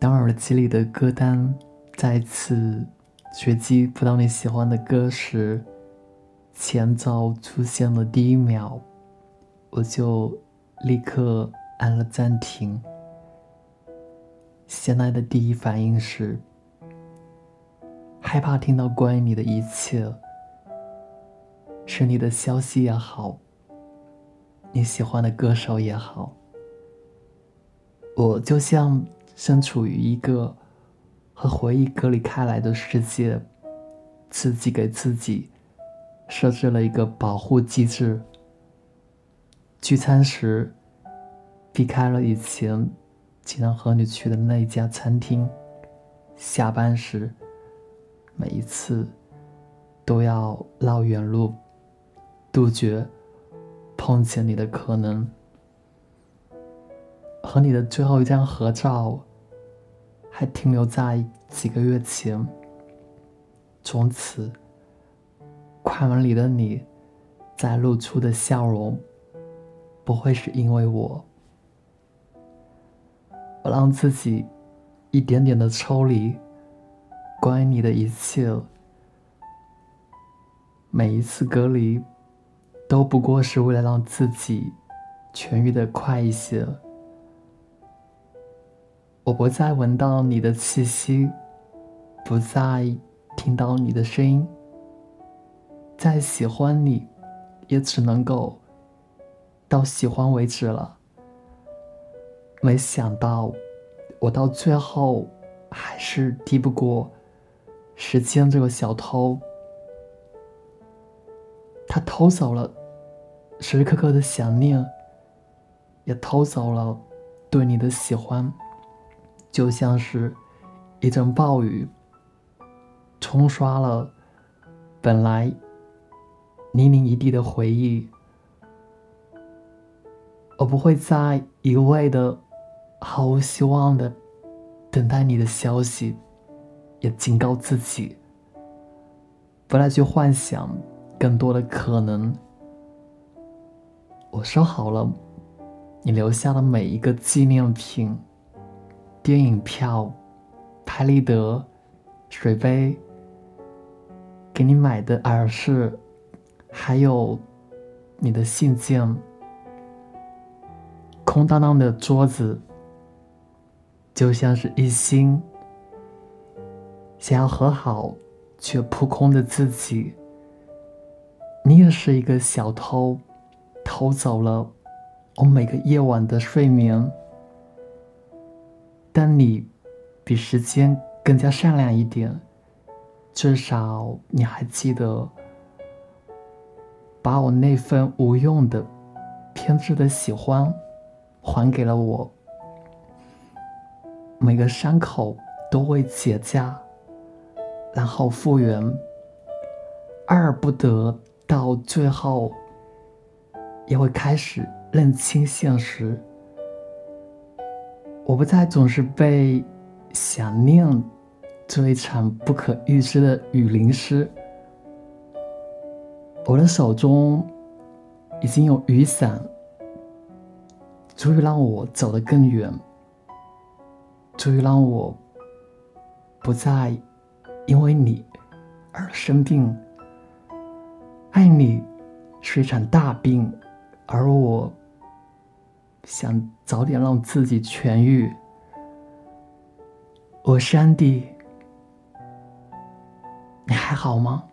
当耳机里的歌单再次随机播到你喜欢的歌时，前奏出现了第一秒，我就立刻按了暂停。现在的第一反应是害怕听到关于你的一切，是你的消息也好，你喜欢的歌手也好。我就像身处于一个和回忆隔离开来的世界，自己给自己设置了一个保护机制。聚餐时避开了以前经常和你去的那一家餐厅，下班时每一次都要绕远路，杜绝碰见你的可能。和你的最后一张合照，还停留在几个月前。从此，快门里的你，在露出的笑容，不会是因为我。我让自己一点点的抽离，关于你的一切。每一次隔离，都不过是为了让自己痊愈的快一些。我不再闻到你的气息，不再听到你的声音。再喜欢你，也只能够到喜欢为止了。没想到，我到最后还是敌不过时间这个小偷。他偷走了时时刻刻的想念，也偷走了对你的喜欢。就像是，一阵暴雨，冲刷了本来泥泞一地的回忆。我不会再一味的毫无希望的等待你的消息，也警告自己，不再去幻想更多的可能。我收好了你留下的每一个纪念品。电影票、拍立得、水杯，给你买的耳饰，还有你的信件。空荡荡的桌子，就像是一心想要和好却扑空的自己。你也是一个小偷，偷走了我每个夜晚的睡眠。但你比时间更加善良一点，至少你还记得把我那份无用的、偏执的喜欢还给了我。每个伤口都会结痂，然后复原，爱而不得，到最后也会开始认清现实。我不再总是被想念这一场不可预知的雨淋湿，我的手中已经有雨伞，足以让我走得更远，足以让我不再因为你而生病。爱你是一场大病，而我。想早点让自己痊愈。我是安迪，你还好吗？